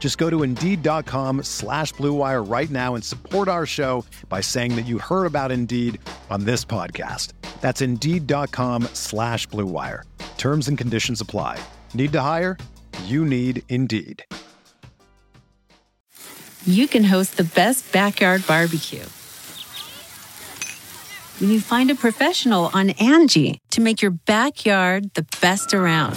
Just go to Indeed.com slash BlueWire right now and support our show by saying that you heard about Indeed on this podcast. That's Indeed.com slash BlueWire. Terms and conditions apply. Need to hire? You need Indeed. You can host the best backyard barbecue when you find a professional on Angie to make your backyard the best around.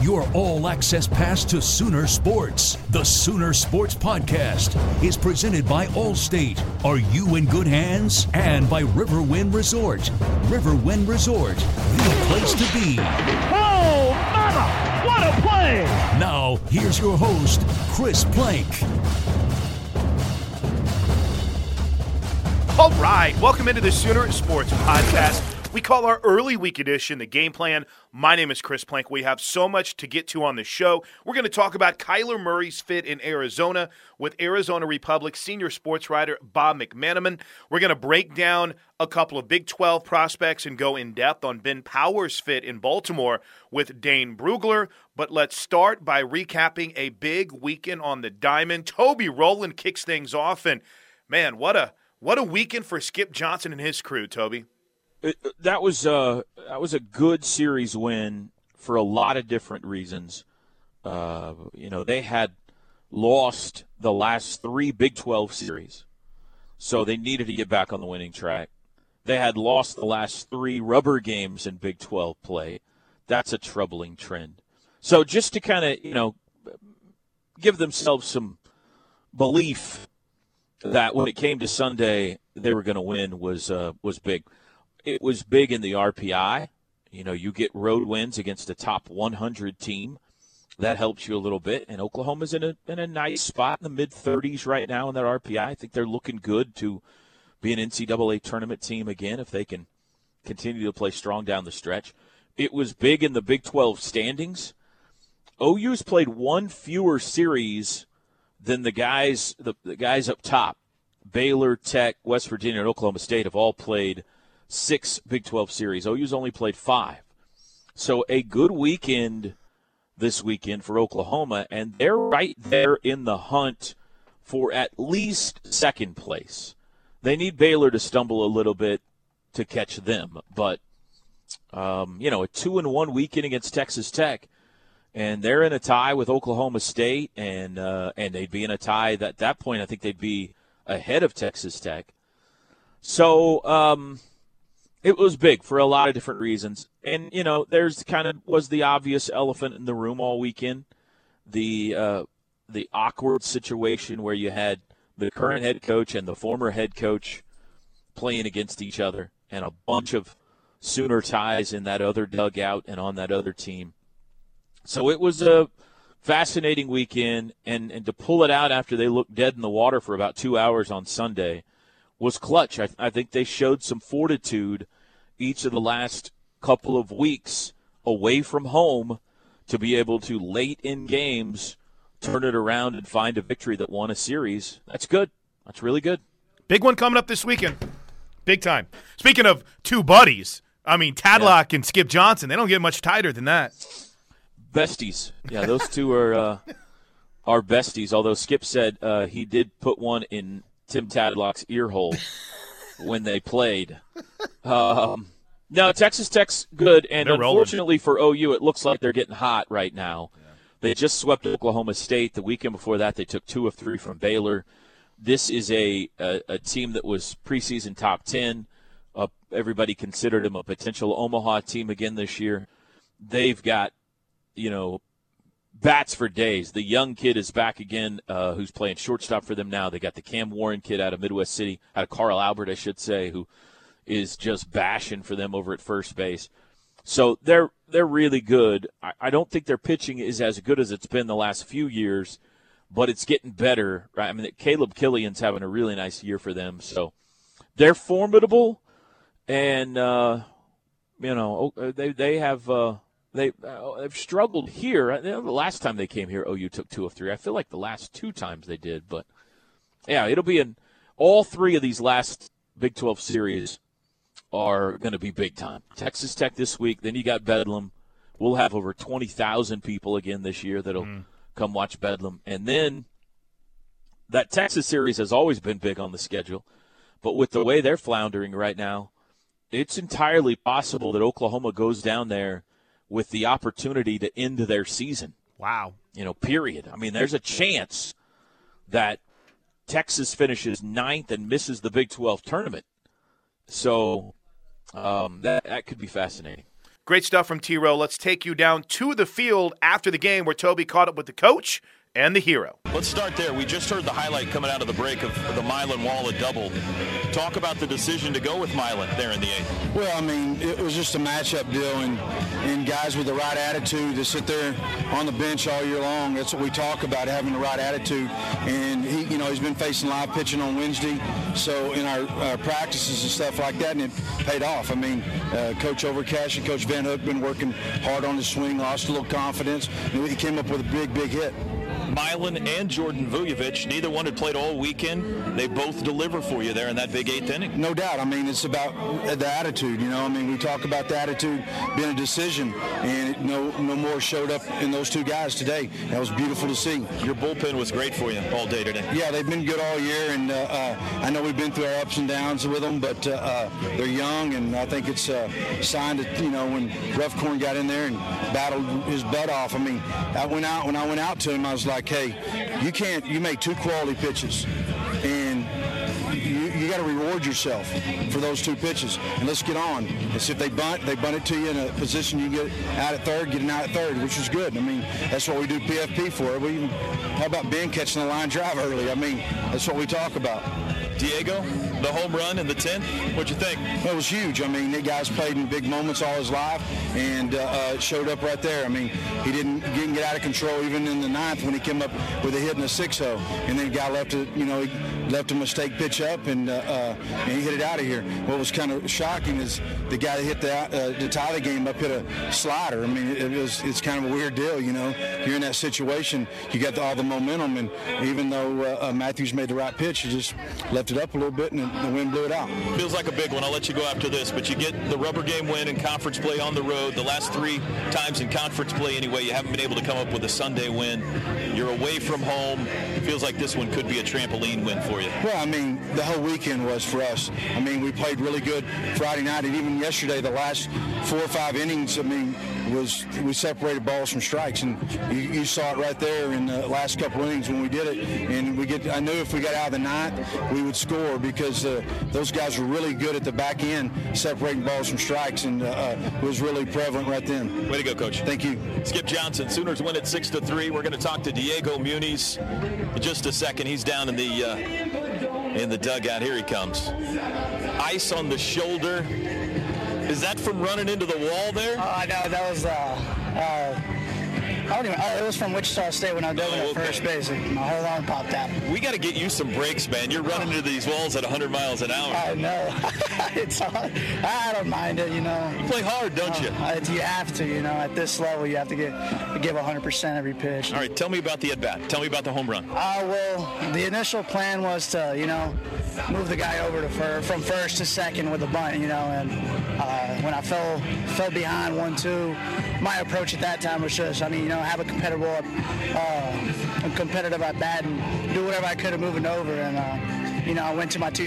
your all access pass to Sooner Sports. The Sooner Sports Podcast is presented by Allstate. Are you in good hands? And by Riverwind Resort. Riverwind Resort, the place to be. Oh, mama! What a play! Now, here's your host, Chris Plank. All right, welcome into the Sooner Sports Podcast. We call our early week edition the game plan. My name is Chris Plank. We have so much to get to on the show. We're going to talk about Kyler Murray's fit in Arizona with Arizona Republic senior sports writer Bob McManaman. We're going to break down a couple of Big 12 prospects and go in depth on Ben Powers' fit in Baltimore with Dane Brugler. But let's start by recapping a big weekend on the diamond. Toby Rowland kicks things off, and man, what a what a weekend for Skip Johnson and his crew, Toby it, that was uh, that was a good series win for a lot of different reasons. Uh, you know, they had lost the last three Big 12 series, so they needed to get back on the winning track. They had lost the last three rubber games in Big 12 play. That's a troubling trend. So just to kind of, you know, give themselves some belief that when it came to Sunday they were going to win was uh, was big it was big in the RPI. You know, you get road wins against a top 100 team. That helps you a little bit. And Oklahoma's in a in a nice spot in the mid 30s right now in that RPI. I think they're looking good to be an NCAA tournament team again if they can continue to play strong down the stretch. It was big in the Big 12 standings. OU's played one fewer series than the guys the, the guys up top. Baylor, Tech, West Virginia, and Oklahoma State have all played – six Big 12 series. OU's only played five. So a good weekend this weekend for Oklahoma, and they're right there in the hunt for at least second place. They need Baylor to stumble a little bit to catch them, but um, you know, a two and one weekend against Texas Tech, and they're in a tie with Oklahoma State, and uh, and they'd be in a tie. That that point, I think they'd be ahead of Texas Tech. So um, it was big for a lot of different reasons. And, you know, there's kind of was the obvious elephant in the room all weekend. The uh, the awkward situation where you had the current head coach and the former head coach playing against each other and a bunch of Sooner ties in that other dugout and on that other team. So it was a fascinating weekend and, and to pull it out after they looked dead in the water for about two hours on Sunday – was clutch. I, I think they showed some fortitude each of the last couple of weeks away from home to be able to late in games turn it around and find a victory that won a series. That's good. That's really good. Big one coming up this weekend. Big time. Speaking of two buddies, I mean Tadlock yeah. and Skip Johnson, they don't get much tighter than that. Besties. Yeah, those two are uh, are besties. Although Skip said uh, he did put one in Tim Tadlock's ear hole when they played. Um, no, Texas Tech's good, and They're rolling. unfortunately for OU, it looks like they're getting hot right now. They just swept Oklahoma State. The weekend before that, they took two of three from Baylor. This is a a, a team that was preseason top ten. Uh, everybody considered them a potential Omaha team again this year. They've got, you know, bats for days. The young kid is back again, uh, who's playing shortstop for them now. They got the Cam Warren kid out of Midwest City, out of Carl Albert, I should say, who is just bashing for them over at first base. So they're they're really good. I, I don't think their pitching is as good as it's been the last few years, but it's getting better. Right? I mean, Caleb Killian's having a really nice year for them. So they're formidable, and uh, you know oh, they they have uh, they uh, they've struggled here. The last time they came here, OU took two of three. I feel like the last two times they did, but yeah, it'll be in all three of these last Big 12 series are going to be big time. Texas Tech this week, then you got Bedlam. We'll have over 20,000 people again this year that'll come watch Bedlam. And then that Texas series has always been big on the schedule, but with the way they're floundering right now, it's entirely possible that Oklahoma goes down there with the opportunity to end their season. Wow. You know, period. I mean, there's a chance that Texas finishes ninth and misses the Big 12 tournament. So um, that that could be fascinating. Great stuff from T Row. Let's take you down to the field after the game where Toby caught up with the coach and the hero. Let's start there. We just heard the highlight coming out of the break of the Milan Walla double. Talk about the decision to go with Milan there in the eighth. Well, I mean, it was just a matchup deal, and, and guys with the right attitude to sit there on the bench all year long. That's what we talk about, having the right attitude. And he, you know, he's been facing live pitching on Wednesday, so in our, our practices and stuff like that, and it paid off. I mean, uh, Coach Overcash and Coach Van Hook been working hard on his swing, lost a little confidence, and he came up with a big, big hit. Milan and Jordan Vujovic, neither one had played all weekend. They both deliver for you there in that big eighth inning. No doubt. I mean, it's about the attitude. You know, I mean, we talk about the attitude being a decision, and it, no, no more showed up in those two guys today. That was beautiful to see. Your bullpen was great for you all day today. Yeah, they've been good all year, and uh, uh, I know we've been through our ups and downs with them, but uh, uh, they're young, and I think it's a sign that you know when Ruffcorn got in there and battled his butt off. I mean, I went out when I went out to him, I was like, hey, you can't, you make two quality pitches, and you, you got to reward yourself for those two pitches, and let's get on. It's if they bunt, they bunt it to you in a position you get out at third, getting out at third, which is good. I mean, that's what we do PFP for. We how about Ben catching the line drive early? I mean, that's what we talk about. Diego, the home run in the 10th, what'd you think? Well, It was huge. I mean, the guy's played in big moments all his life, and uh, uh, showed up right there. I mean, he didn't didn't get out of control even in the ninth when he came up with a hit in the six zero, and then the guy left it. You know, he left a mistake pitch up, and, uh, uh, and he hit it out of here. What was kind of shocking is the guy that hit the uh, to tie the game up hit a slider. I mean, it, it was it's kind of a weird deal. You know, you're in that situation, you got the, all the momentum, and even though uh, uh, Matthews made the right pitch, he just left it up a little bit, and the wind blew it out. Feels like a big one. I'll let you go after this, but you get the rubber game win in conference play on the road. The last three times in conference play, anyway, you haven't been able to come up with a Sunday win. You're away from home. It feels like this one could be a trampoline win for you. Well, I mean, the whole weekend was for us. I mean, we played really good Friday night, and even yesterday, the last four or five innings. I mean, was we separated balls from strikes, and you, you saw it right there in the last couple innings when we did it. And we get, I knew if we got out of the ninth, we would score because uh, those guys were really good at the back end, separating balls from strikes, and uh, uh, was really prevalent right then. Way to go, coach. Thank you. Skip Johnson, Sooners win at six to three. We're going to talk to Diego Muniz in just a second. He's down in the uh, in the dugout. Here he comes. Ice on the shoulder. Is that from running into the wall there? Oh, no, that was, uh, uh, I don't even, uh, it was from Wichita State when I dove in Oh, at okay. first base. My whole arm popped out. We got to get you some breaks, man. You're running into these walls at 100 miles an hour. I know. it's hard. I don't mind it, you know. You play hard, don't you? Uh, you have to, you know. At this level, you have to get give 100% every pitch. All right, tell me about the at bat. Tell me about the home run. Uh, well, the initial plan was to, you know, move the guy over to fir- from first to second with a bunt, you know, and uh, when I fell fell behind one two, my approach at that time was just, I mean, you know, have a competitive uh, a competitive at bat and do whatever I could to move it over. And uh, you know, I went to my two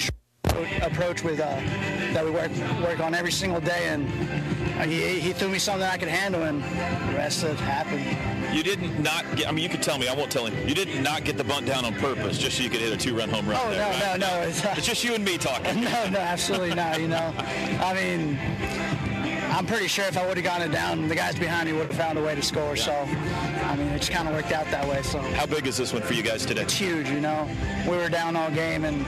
approach with uh, that we work work on every single day, and he, he threw me something I could handle, and the rest of it happened. You didn't not get. I mean, you could tell me. I won't tell him. You did not get the bunt down on purpose, just so you could hit a two-run home run. Oh there, no, right? no, no! It's, uh, It's just you and me talking. no, no, absolutely not. You know, I mean, I'm pretty sure if I would have gotten it down, the guys behind me would have found a way to score. So, I mean, it just kind of worked out that way. So How big is this one for you guys today? it's huge. You know, we were down all game, and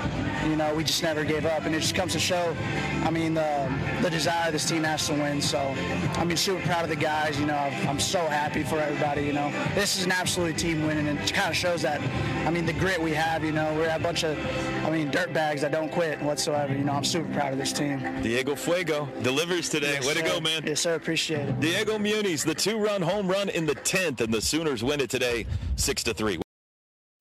you know, we just never gave up. And it just comes to show, I mean, the the desire this team has to win. So, I mean, super proud of the guys. You know, I'm so happy for everybody. You know, this is an absolute team win, and it kind of shows that. I mean, the grit we have. You know, we're a bunch of, I mean, dirt bags that don't quit whatsoever. You know, I'm super proud of this team. Diego Fuego delivers today. Yes, Way to go, man. Yes, sir. Appreciate it. Diego Muniz, the two-run home run in the 10th, and the Sooners win it today, six to three.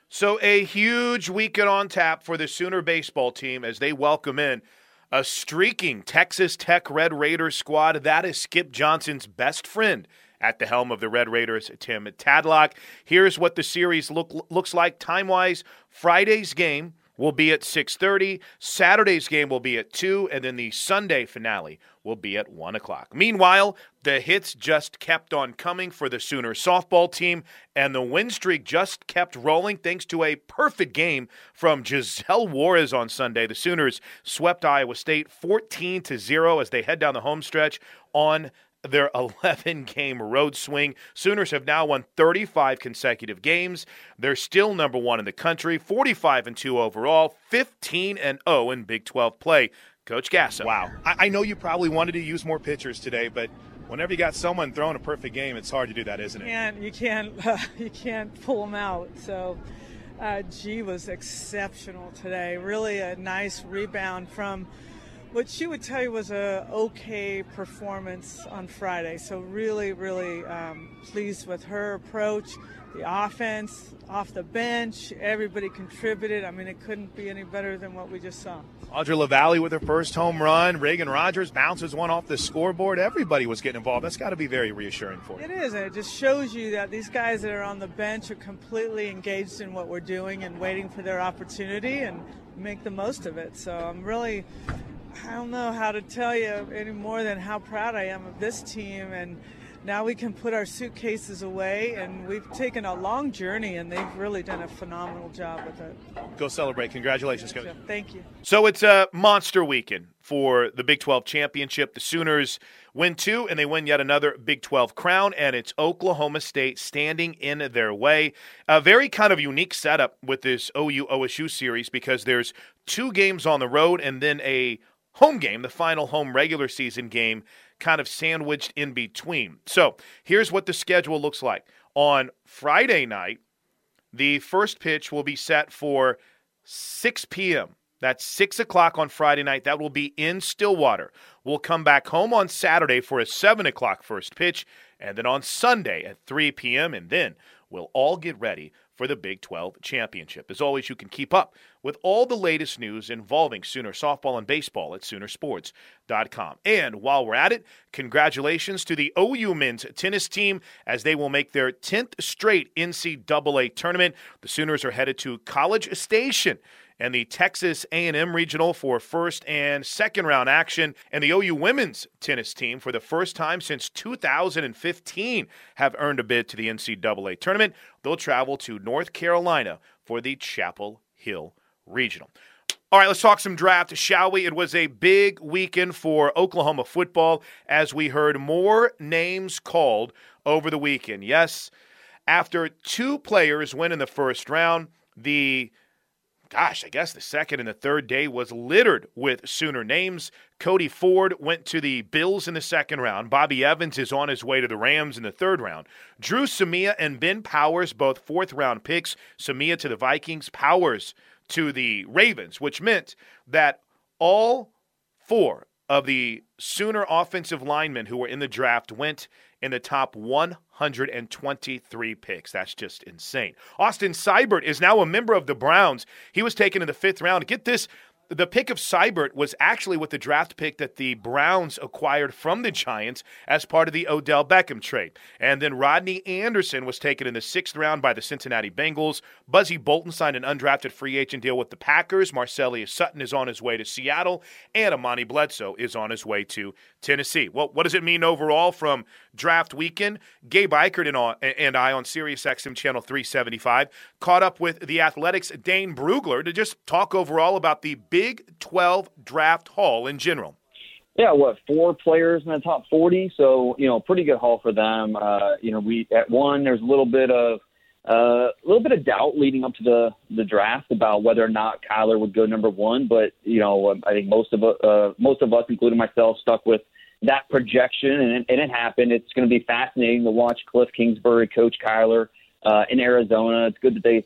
So, a huge weekend on tap for the Sooner baseball team as they welcome in a streaking Texas Tech Red Raiders squad. That is Skip Johnson's best friend at the helm of the Red Raiders, Tim Tadlock. Here's what the series look, looks like time wise. Friday's game will be at 6.30 saturday's game will be at 2 and then the sunday finale will be at 1 o'clock meanwhile the hits just kept on coming for the sooner softball team and the win streak just kept rolling thanks to a perfect game from giselle juarez on sunday the sooners swept iowa state 14 to 0 as they head down the home stretch on their 11 game road swing. Sooners have now won 35 consecutive games. They're still number 1 in the country, 45 and 2 overall, 15 and 0 in Big 12 play. Coach Gasso. Wow. I, I know you probably wanted to use more pitchers today, but whenever you got someone throwing a perfect game, it's hard to do that, isn't it? can't you can't uh, you can't pull them out. So uh, G was exceptional today. Really a nice rebound from what she would tell you was a okay performance on Friday. So really, really um, pleased with her approach, the offense, off the bench. Everybody contributed. I mean, it couldn't be any better than what we just saw. Audra LaValle with her first home run. Reagan Rogers bounces one off the scoreboard. Everybody was getting involved. That's got to be very reassuring for you. It is, and it just shows you that these guys that are on the bench are completely engaged in what we're doing and waiting for their opportunity and make the most of it. So I'm really, I don't know how to tell you any more than how proud I am of this team and. Now we can put our suitcases away, and we've taken a long journey, and they've really done a phenomenal job with it. Go celebrate. Congratulations, Coach. Thank you. So it's a monster weekend for the Big 12 championship. The Sooners win two, and they win yet another Big 12 crown, and it's Oklahoma State standing in their way. A very kind of unique setup with this OU OSU series because there's two games on the road and then a home game, the final home regular season game, kind of sandwiched in between. So here's what the schedule looks like. On Friday night, the first pitch will be set for 6 p.m. That's 6 o'clock on Friday night. That will be in Stillwater. We'll come back home on Saturday for a 7 o'clock first pitch, and then on Sunday at 3 p.m., and then we'll all get ready for the Big 12 championship. As always, you can keep up with all the latest news involving Sooner softball and baseball at Soonersports.com. And while we're at it, congratulations to the OU men's tennis team as they will make their 10th straight NCAA tournament. The Sooners are headed to College Station and the Texas A&M Regional for first and second round action and the OU women's tennis team for the first time since 2015 have earned a bid to the NCAA tournament. They'll travel to North Carolina for the Chapel Hill Regional. All right, let's talk some draft, shall we? It was a big weekend for Oklahoma football as we heard more names called over the weekend. Yes, after two players went in the first round, the gosh, I guess the second and the third day was littered with Sooner names. Cody Ford went to the Bills in the second round. Bobby Evans is on his way to the Rams in the third round. Dru Samia and Ben Powers, both fourth round picks. Samia to the Vikings, Powers to the Ravens, which meant that all four of the Sooner offensive linemen who were in the draft went in the top 123 picks. That's just insane. Austin Seibert is now a member of the Browns. He was taken in the fifth round. Get this the pick of Seibert was actually with the draft pick that the Browns acquired from the Giants as part of the Odell Beckham trade. And then Rodney Anderson was taken in the sixth round by the Cincinnati Bengals. Buzzy Bolton signed an undrafted free agent deal with the Packers. Marcelius Sutton is on his way to Seattle. And Amani Bledsoe is on his way to Tennessee. Well, what does it mean overall from draft weekend? Gabe Ikard and I on SiriusXM Channel 375 caught up with the Athletics' Dane Brugler to just talk overall about the Big 12 draft haul in general. Yeah, what four players in the top 40? So you know, pretty good haul for them. Uh, you know, we at one there's a little bit of uh, a little bit of doubt leading up to the the draft about whether or not Kyler would go number one. But you know, I think most of uh, most of us, including myself, stuck with that projection, and it, and it happened. It's going to be fascinating to watch Cliff Kingsbury coach Kyler uh, in Arizona. It's good that they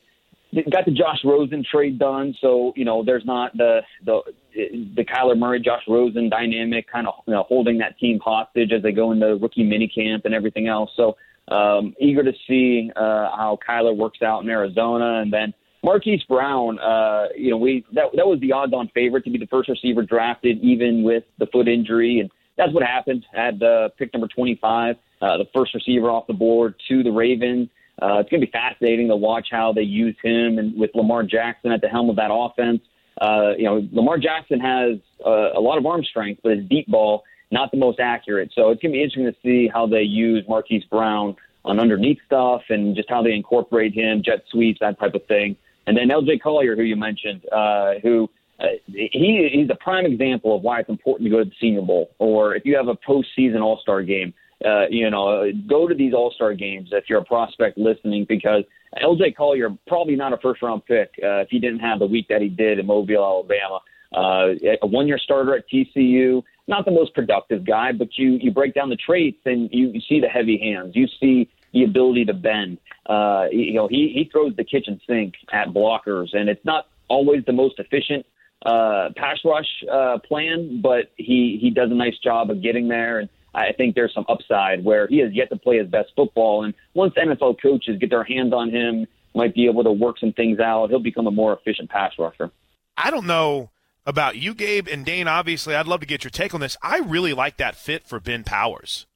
got the Josh Rosen trade done, so you know there's not the the the Kyler Murray Josh Rosen dynamic kind of you know holding that team hostage as they go into rookie minicamp and everything else. So um, eager to see uh, how Kyler works out in Arizona, and then Marquise Brown. Uh, you know we that that was the odds-on favorite to be the first receiver drafted, even with the foot injury, and that's what happened. At uh, pick number 25, uh, the first receiver off the board to the Ravens. Uh, it's going to be fascinating to watch how they use him and with Lamar Jackson at the helm of that offense. Uh, you know, Lamar Jackson has uh, a lot of arm strength, but his deep ball not the most accurate. So it's going to be interesting to see how they use Marquise Brown on underneath stuff and just how they incorporate him, jet sweeps, that type of thing. And then LJ Collier, who you mentioned, uh, who uh, he he's a prime example of why it's important to go to the Senior Bowl, or if you have a postseason All Star game uh, you know, go to these All Star games if you're a prospect listening, because LJ Collier probably not a first round pick uh, if he didn't have the week that he did in Mobile, Alabama. Uh, a one year starter at TCU, not the most productive guy, but you you break down the traits and you, you see the heavy hands, you see the ability to bend. Uh, you know, he he throws the kitchen sink at blockers, and it's not always the most efficient uh, pass rush uh, plan, but he he does a nice job of getting there and I think there's some upside where he has yet to play his best football. And once NFL coaches get their hands on him, might be able to work some things out, he'll become a more efficient pass rusher. I don't know about you, Gabe, and Dane. Obviously, I'd love to get your take on this. I really like that fit for Ben Powers.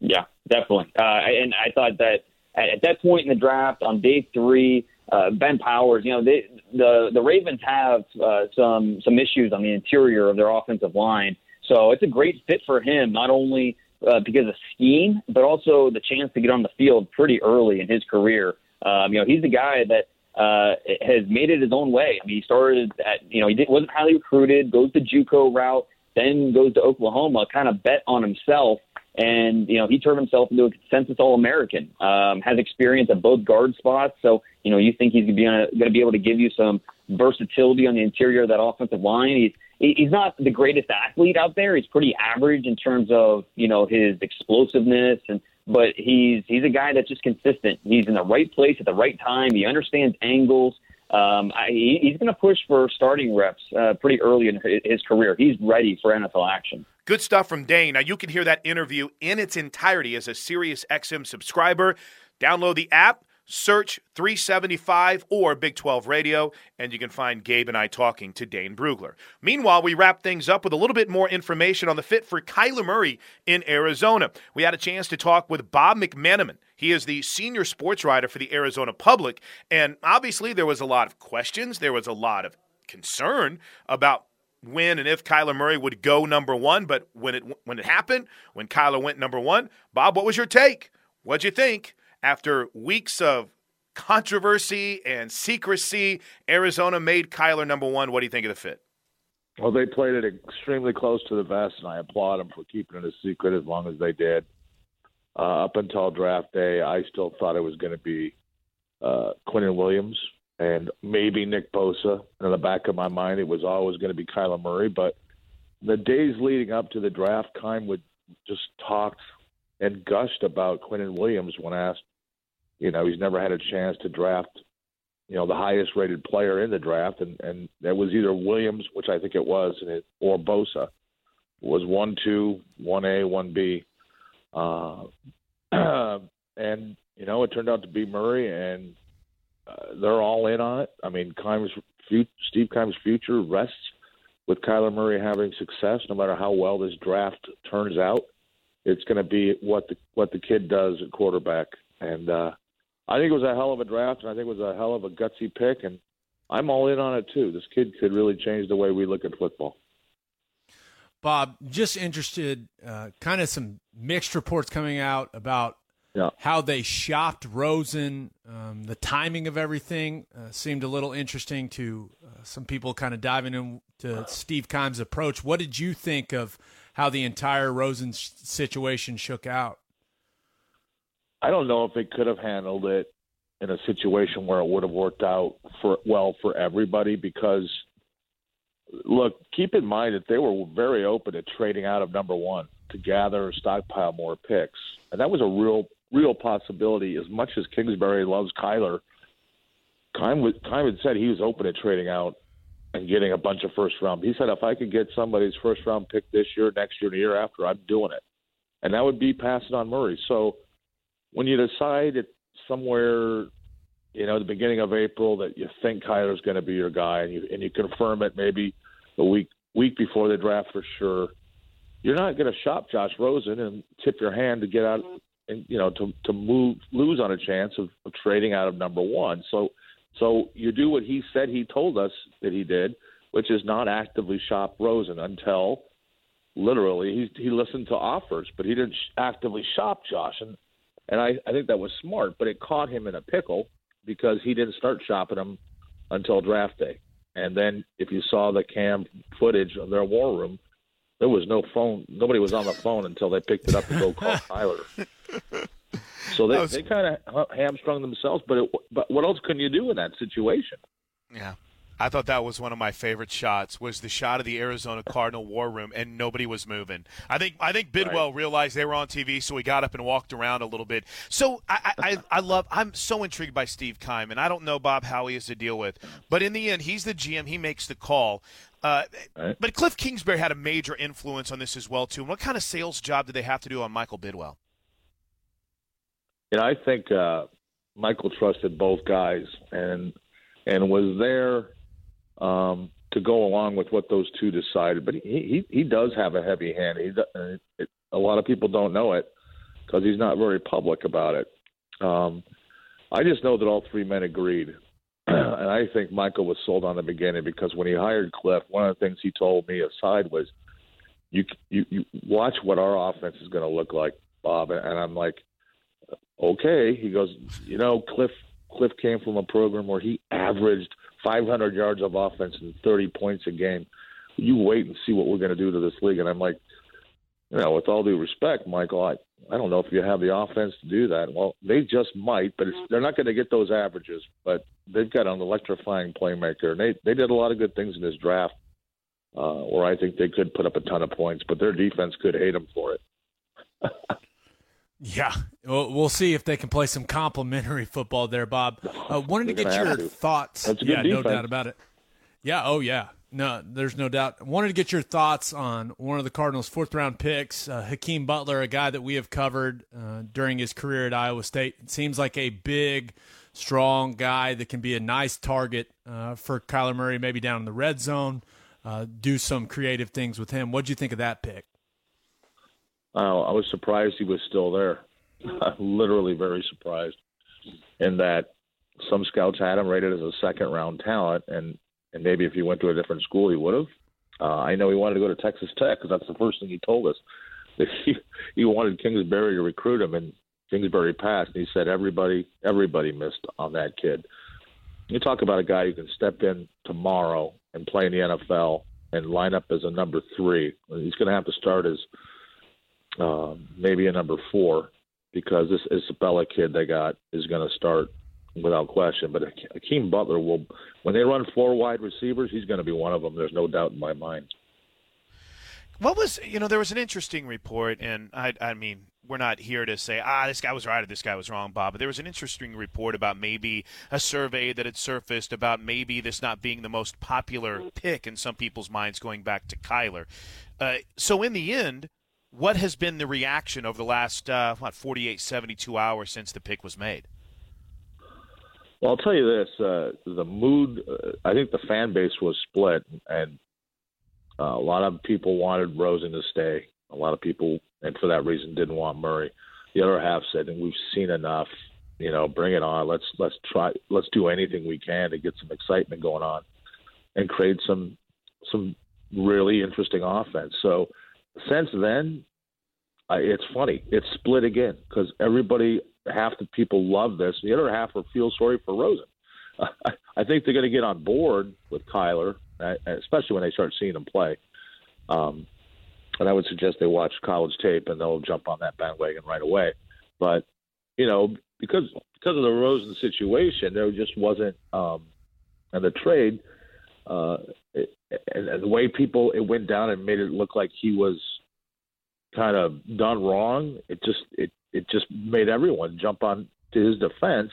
Yeah, definitely. Uh, and I thought that at that point in the draft, on day three, uh, Ben Powers, you know, they, the the Ravens have uh, some some issues on the interior of their offensive line so it's a great fit for him, not only uh, because of scheme, but also the chance to get on the field pretty early in his career. Um, you know, he's the guy that uh, has made it his own way. I mean, he started at, you know, he did, wasn't highly recruited, goes the JUCO route, then goes to Oklahoma, kind of bet on himself. And, you know, he turned himself into a consensus All American, um, has experience at both guard spots. So, you know, you think he's going to be able to give you some versatility on the interior of that offensive line. He's, he's not the greatest athlete out there. He's pretty average in terms of you know his explosiveness, and but he's he's a guy that's just consistent. He's in the right place at the right time. He understands angles. Um, I, he's going to push for starting reps uh, pretty early in his career. He's ready for NFL action. Good stuff from Dane. Now you can hear that interview in its entirety as a Sirius XM subscriber. Download the app Search 375 or Big 12 Radio, and you can find Gabe and I talking to Dane Brugler. Meanwhile, we wrap things up with a little bit more information on the fit for Kyler Murray in Arizona. We had a chance to talk with Bob McManaman. He is the senior sports writer for the Arizona Public, and obviously there was a lot of questions, there was a lot of concern about when and if Kyler Murray would go number one. But when it when it happened, when Kyler went number one, Bob, what was your take? What'd you think? After weeks of controversy and secrecy, Arizona made Kyler number one. What do you think of the fit? Well, they played it extremely close to the vest, and I applaud them for keeping it a secret as long as they did. Uh, up until draft day, I still thought it was going to be uh, Quinnen Williams and maybe Nick Bosa. In the back of my mind, it was always going to be Kyler Murray. But the days leading up to the draft, Keim would just talked and gushed about Quinnen Williams when asked you know, he's never had a chance to draft, you know, the highest rated player in the draft, and and that was either Williams, which I think it was, and it, or Bosa, was one two, one A, one B, uh, and you know, it turned out to be Murray, and uh, they're all in on it. I mean, Keim's, Steve Keim's future rests with Kyler Murray having success, no matter how well this draft turns out. It's going to be what the what the kid does at quarterback, and uh, I think it was a hell of a draft, and I think it was a hell of a gutsy pick, and I'm all in on it too. This kid could really change the way we look at football. Bob, just interested, uh, kind of some mixed reports coming out about yeah. how they shopped Rosen. Um, the timing of everything uh, seemed a little interesting to uh, some people kind of diving into Steve Keim's approach. What did you think of how the entire Rosen situation shook out? I don't know if they could have handled it in a situation where it would have worked out for well for everybody because look, keep in mind that they were very open to trading out of number one to gather stockpile more picks. And that was a real real possibility. As much as Kingsbury loves Kyler, had said he was open to trading out and getting a bunch of first round. He said if I could get somebody's first round pick this year, next year, the year after, I'm doing it. And that would be passing on Murray. So when you decide at somewhere, you know, the beginning of April that you think Kyler's going to be your guy, and you and you confirm it maybe a week week before the draft for sure, you're not going to shop Josh Rosen and tip your hand to get out you know to to move lose on a chance of, of trading out of number one. So so you do what he said he told us that he did, which is not actively shop Rosen until literally he he listened to offers, but he didn't actively shop Josh, and and I I think that was smart, but it caught him in a pickle because he didn't start shopping him until draft day. And then if you saw the cam footage of their war room, there was no phone. Nobody was on the phone until they picked it up to go call Kyler. So they, was... they kind of hamstrung themselves. But it, but what else can you do in that situation? Yeah. I thought that was one of my favorite shots. Was the shot of the Arizona Cardinal war room, and nobody was moving. I think I think Bidwill right. realized they were on TV, so he got up and walked around a little bit. So I, I, I love. I'm so intrigued by Steve Keim, and I don't know Bob how he is to deal with, but in the end, he's the GM. He makes the call. Uh, right. But Cliff Kingsbury had a major influence on this as well too. What kind of sales job did they have to do on Michael Bidwill? You know, I think uh, Michael trusted both guys and and was there um, to go along with what those two decided. But he he, he does have a heavy hand. He uh, it, a lot of people don't know it because he's not very public about it. Um, I just know that all three men agreed and I think Michael was sold on the beginning because when he hired Cliff, one of the things he told me aside was, "You you, you watch what our offense is going to look like, Bob." And I'm like, "Okay." He goes, "You know, Cliff Cliff came from a program where he averaged 500 yards of offense and 30 points a game. You wait and see what we're going to do to this league." And I'm like, you know, with all due respect, Michael, I, I don't know if you have the offense to do that. Well, they just might, but they're not going to get those averages. But they've got an electrifying playmaker, and they they did a lot of good things in this draft, uh, where I think they could put up a ton of points, but their defense could hate them for it. yeah, well, we'll see if they can play some complimentary football there, Bob. Uh, wanted to get your to. thoughts. yeah, defense. no doubt about it. Yeah, oh yeah, no, there's no doubt. Wanted to get your thoughts on one of the Cardinals' fourth round picks, uh, Hakeem Butler, a guy that we have covered uh, during his career at Iowa State. It seems like a big, strong guy that can be a nice target uh, for Kyler Murray, maybe down in the red zone, uh, do some creative things with him. What do you think of that pick? Oh, I was surprised he was still there. Literally very surprised. In that some scouts had him rated as a second round talent, and and maybe if he went to a different school, he would have. Uh, I know he wanted to go to Texas Tech because that's the first thing he told us. He he wanted Kingsbury to recruit him, and Kingsbury passed. And he said everybody everybody missed on that kid. You talk about a guy who can step in tomorrow and play in the NFL and line up as a number three. He's going to have to start as uh, maybe a number four because this Isabella kid they got is going to start without question. But Hakeem Butler will, when they run four wide receivers, he's going to be one of them. There's no doubt in my mind. What was you know there was an interesting report, and I I mean we're not here to say ah this guy was right or this guy was wrong, Bob. But there was an interesting report about maybe a survey that had surfaced about maybe this not being the most popular pick in some people's minds going back to Kyler. Uh, so in the end, what has been the reaction over the last uh, what 48, 72 hours since the pick was made? Well, I'll tell you this: uh, the mood. Uh, I think the fan base was split, and uh, a lot of people wanted Rosen to stay. A lot of people, and for that reason, didn't want Murray. The other half said, "And we've seen enough. You know, bring it on. Let's let's try. Let's do anything we can to get some excitement going on, and create some some really interesting offense." So, since then, it's funny. It's split again because everybody, half the people love this. The other half are feel sorry for Rosen. I think they're going to get on board with Kyler, especially when they start seeing him play. Um, and I would suggest they watch college tape and they'll jump on that bandwagon right away. But you know, because because of the Rosen situation, there just wasn't, um, and the trade, uh, it, and, and the way people it went down and made it look like he was kind of done wrong, it just it it just made everyone jump on to his defense.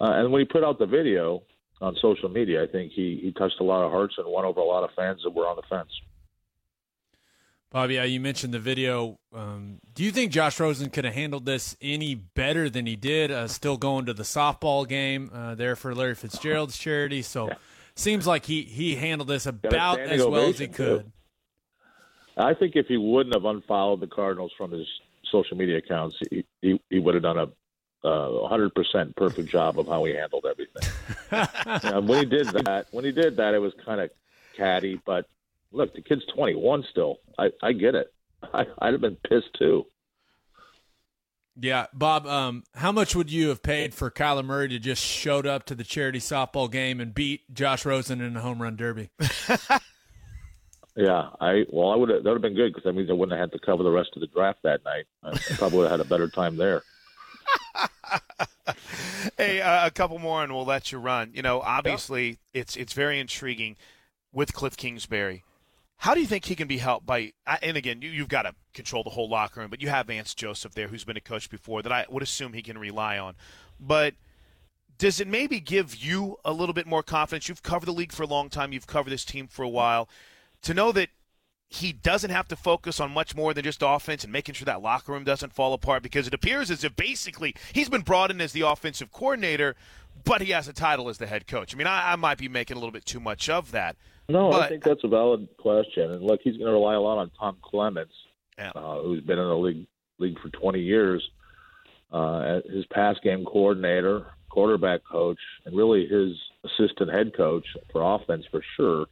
Uh, and when he put out the video on social media, I think he he touched a lot of hearts and won over a lot of fans that were on the fence. Bobby, yeah, you mentioned the video. Um, do you think Josh Rosen could have handled this any better than he did? Uh, still going to the softball game uh, there for Larry Fitzgerald's charity, so yeah. Seems like he he handled this about as well as he could. Too. I think if he wouldn't have unfollowed the Cardinals from his social media accounts, he he, he would have done a hundred uh, percent perfect job of how he handled everything. when he did that, when he did that, it was kind of catty. But look, the kid's twenty one still. I I get it. I, I'd have been pissed too. Yeah, Bob. Um, how much would you have paid for Kyler Murray to just showed up to the charity softball game and beat Josh Rosen in a home run derby? Yeah, I well, I would have that would have been good because that means I wouldn't have had to cover the rest of the draft that night. I probably would have had a better time there. hey, uh, a couple more and we'll let you run. You know, obviously yeah. it's it's very intriguing with Cliff Kingsbury. How do you think he can be helped by? And again, you, you've got to control the whole locker room, but you have Vance Joseph there, who's been a coach before, that I would assume he can rely on. But does it maybe give you a little bit more confidence? You've covered the league for a long time. You've covered this team for a while to know that he doesn't have to focus on much more than just offense and making sure that locker room doesn't fall apart because it appears as if basically he's been brought in as the offensive coordinator, but he has a title as the head coach. I mean, I, I might be making a little bit too much of that. No, but, I think that's a valid question. And look, he's going to rely a lot on Tom Clements, yeah. uh, who's been in the league league for 20 years, uh, his pass game coordinator, quarterback coach, and really his assistant head coach for offense for sure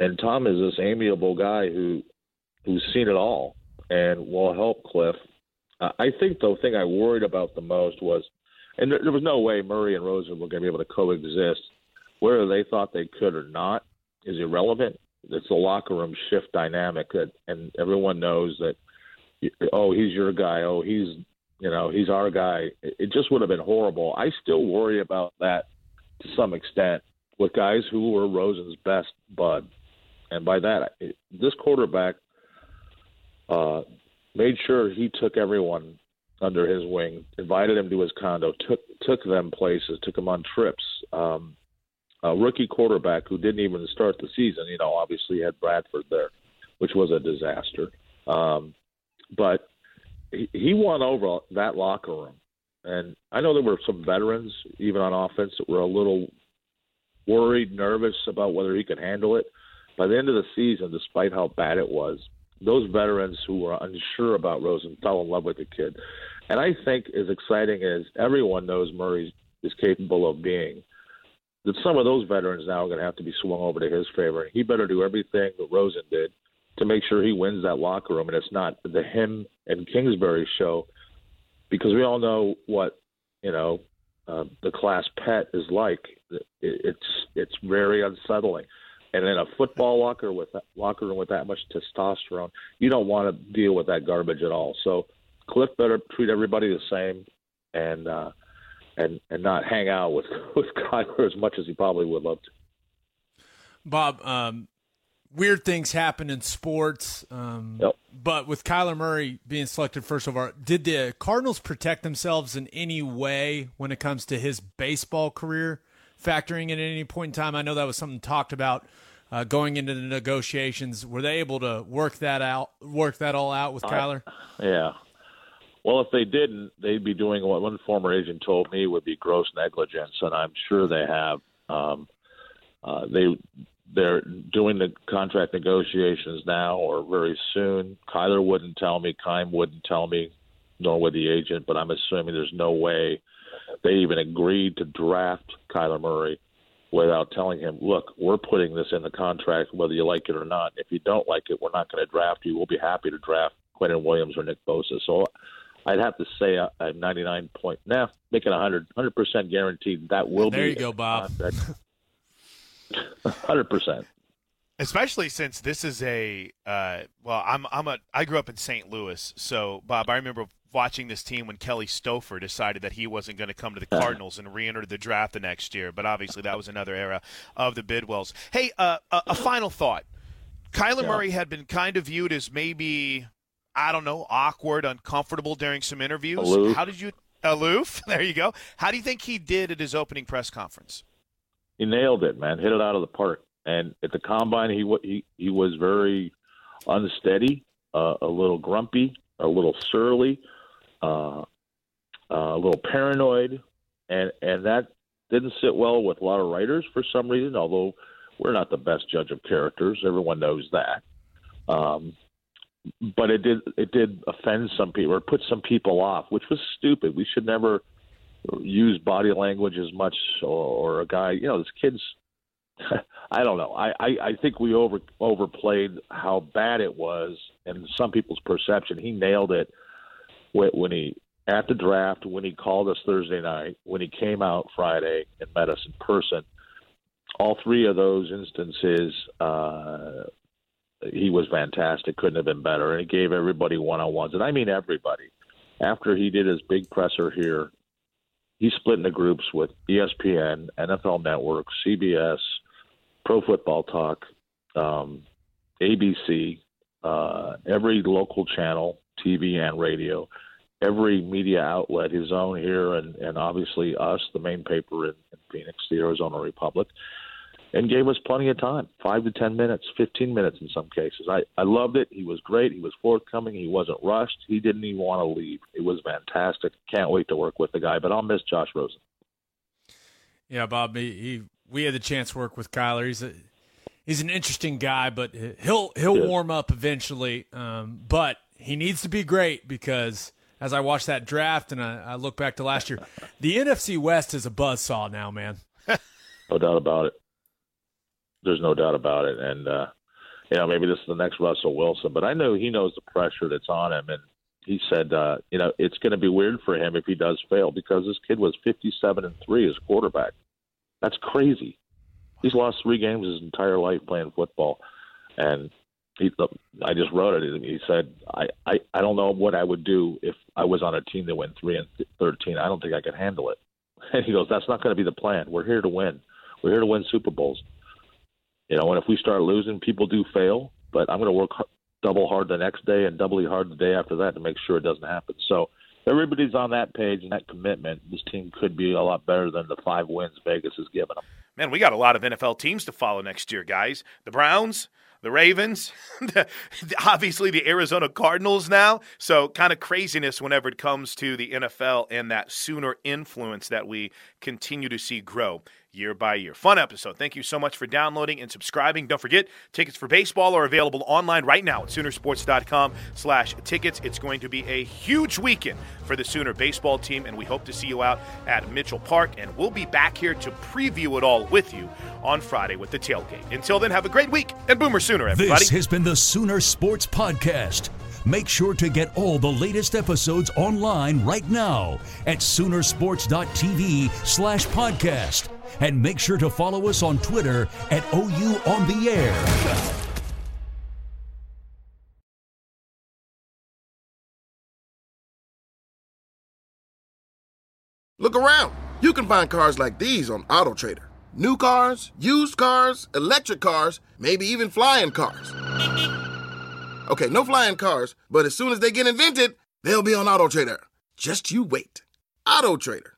and Tom is this amiable guy who who's seen it all and will help Cliff. Uh, I think the thing I worried about the most was, and there, there was no way Murray and Rosen were going to be able to coexist. Whether they thought they could or not is irrelevant. It's the locker room shift dynamic that, and everyone knows that. Oh, he's your guy. Oh, he's you know he's our guy. It just would have been horrible. I still worry about that to some extent with guys who were Rosen's best bud and by that, this quarterback uh, made sure he took everyone under his wing, invited him to his condo, took took them places, took them on trips. Um, a rookie quarterback who didn't even start the season, you know, obviously had Bradford there, which was a disaster. Um, but he, he won over that locker room. And I know there were some veterans, even on offense, that were a little worried, nervous about whether he could handle it by the end of the season, despite how bad it was, those veterans who were unsure about Rosen fell in love with the kid. And I think as exciting as everyone knows Murray is capable of being, that some of those veterans now are going to have to be swung over to his favor. He better do everything that Rosen did to make sure he wins that locker room, and it's not the him and Kingsbury show, because we all know what you know uh, the class pet is like. It's it's very unsettling. And in a football locker with locker room with that much testosterone, you don't want to deal with that garbage at all. So Cliff better treat everybody the same, and uh, and and not hang out with with Kyler as much as he probably would love to. Bob, um, weird things happen in sports. Um, yep. But with Kyler Murray being selected first overall, did the Cardinals protect themselves in any way when it comes to his baseball career? factoring in at any point in time? I know that was something talked about uh, going into the negotiations. Were they able to work that out, work that all out with I, Kyler? Yeah. Well, if they didn't, they'd be doing what one former agent told me would be gross negligence, and I'm sure they have. Um, uh, they they're doing the contract negotiations now or very soon. Kyler wouldn't tell me, Keim wouldn't tell me, nor would the agent. But I'm assuming there's no way they even agreed to draft Kyler Murray without telling him, look, we're putting this in the contract whether you like it or not. If you don't like it, we're not going to draft you. We'll be happy to draft Quinnen Williams or Nick Bosa. So I'd have to say I'm 99 point, nah, make it 100 percent guaranteed that will there be. There you go, Bob. Hundred percent. Especially since this is a uh, well, I'm I'm a I grew up in St. Louis, so Bob, I remember watching this team when Kelly Stouffer decided that he wasn't going to come to the Cardinals and re-enter the draft the next year. But obviously, that was another era of the Bidwills. Hey, uh, a, a, final thought: Kyler yeah. Murray had been kind of viewed as maybe I don't know, awkward, uncomfortable during some interviews. Aloof. How did you aloof? There you go. How do you think he did at his opening press conference? he nailed it, man. Hit it out of the park. And at the combine, he he he was very unsteady, uh, a little grumpy, a little surly, uh, uh, a little paranoid, and and that didn't sit well with a lot of writers for some reason. Although we're not the best judge of characters, everyone knows that. Um, but it did it did offend some people or put some people off, which was stupid. We should never use body language as much, or, or a guy, you know, this kid's. I don't know. I, I, I think we over overplayed how bad it was, and some people's perception. He nailed it when he at the draft, when he called us Thursday night, when he came out Friday and met us in person. All three of those instances, uh, he was fantastic. Couldn't have been better, and he gave everybody one on ones, and I mean everybody. After he did his big presser here he split into groups with ESPN, NFL Network, CBS, Pro Football Talk, um, ABC, uh, every local channel, TV and radio, every media outlet, his own here, and, and obviously us, the main paper in, in Phoenix, the Arizona Republic and gave us plenty of time five to ten minutes, 15 minutes in some cases. I, I loved it. He was great. He was forthcoming. He wasn't rushed. He didn't even want to leave. It was fantastic. Can't wait to work with the guy, but I'll miss Josh Rosen. Yeah, Bob, he, he we had the chance to work with Kyler. He's a he's an interesting guy, but he'll he'll yeah. warm up eventually. Um, but he needs to be great because as I watch that draft and I, I look back to last year, the NFC West is a buzz saw now, man. no doubt about it. There's no doubt about it. And, uh, you know, maybe this is the next Russell Wilson, but I know he knows the pressure that's on him. And he said, uh, you know, it's going to be weird for him if he does fail because this kid was 57 and three as quarterback. That's crazy. He's lost three games his entire life playing football. And he, I just wrote it. He said, I, I, I don't know what I would do if I was on a team that went three and 13. I don't think I could handle it. And he goes, that's not going to be the plan. We're here to win. We're here to win Super Bowls. You know, and if we start losing, people do fail. But I'm going to work double hard the next day and doubly hard the day after that to make sure it doesn't happen. So everybody's on that page and that commitment. This team could be a lot better than the five wins Vegas has given them. Man, we got a lot of NFL teams to follow next year, guys. The Browns, the Ravens, obviously the Arizona Cardinals now. So, kind of craziness whenever it comes to the NFL and that sooner influence that we continue to see grow year by year. Fun episode. Thank you so much for downloading and subscribing. Don't forget, tickets for baseball are available online right now at Soonersports.com slash tickets. It's going to be a huge weekend for the Sooner baseball team, and we hope to see you out at Mitchell Park. And we'll be back here to preview it all with you on Friday with the tailgate. Until then, have a great week and Boomer Sooner, everybody. This has been the Sooner Sports Podcast. Make sure to get all the latest episodes online right now at Soonersports.tv slash podcast and make sure to follow us on Twitter at OU on the air. Look around. You can find cars like these on AutoTrader. New cars, used cars, electric cars, maybe even flying cars. Okay, no flying cars, but as soon as they get invented, they'll be on AutoTrader. Just you wait. AutoTrader.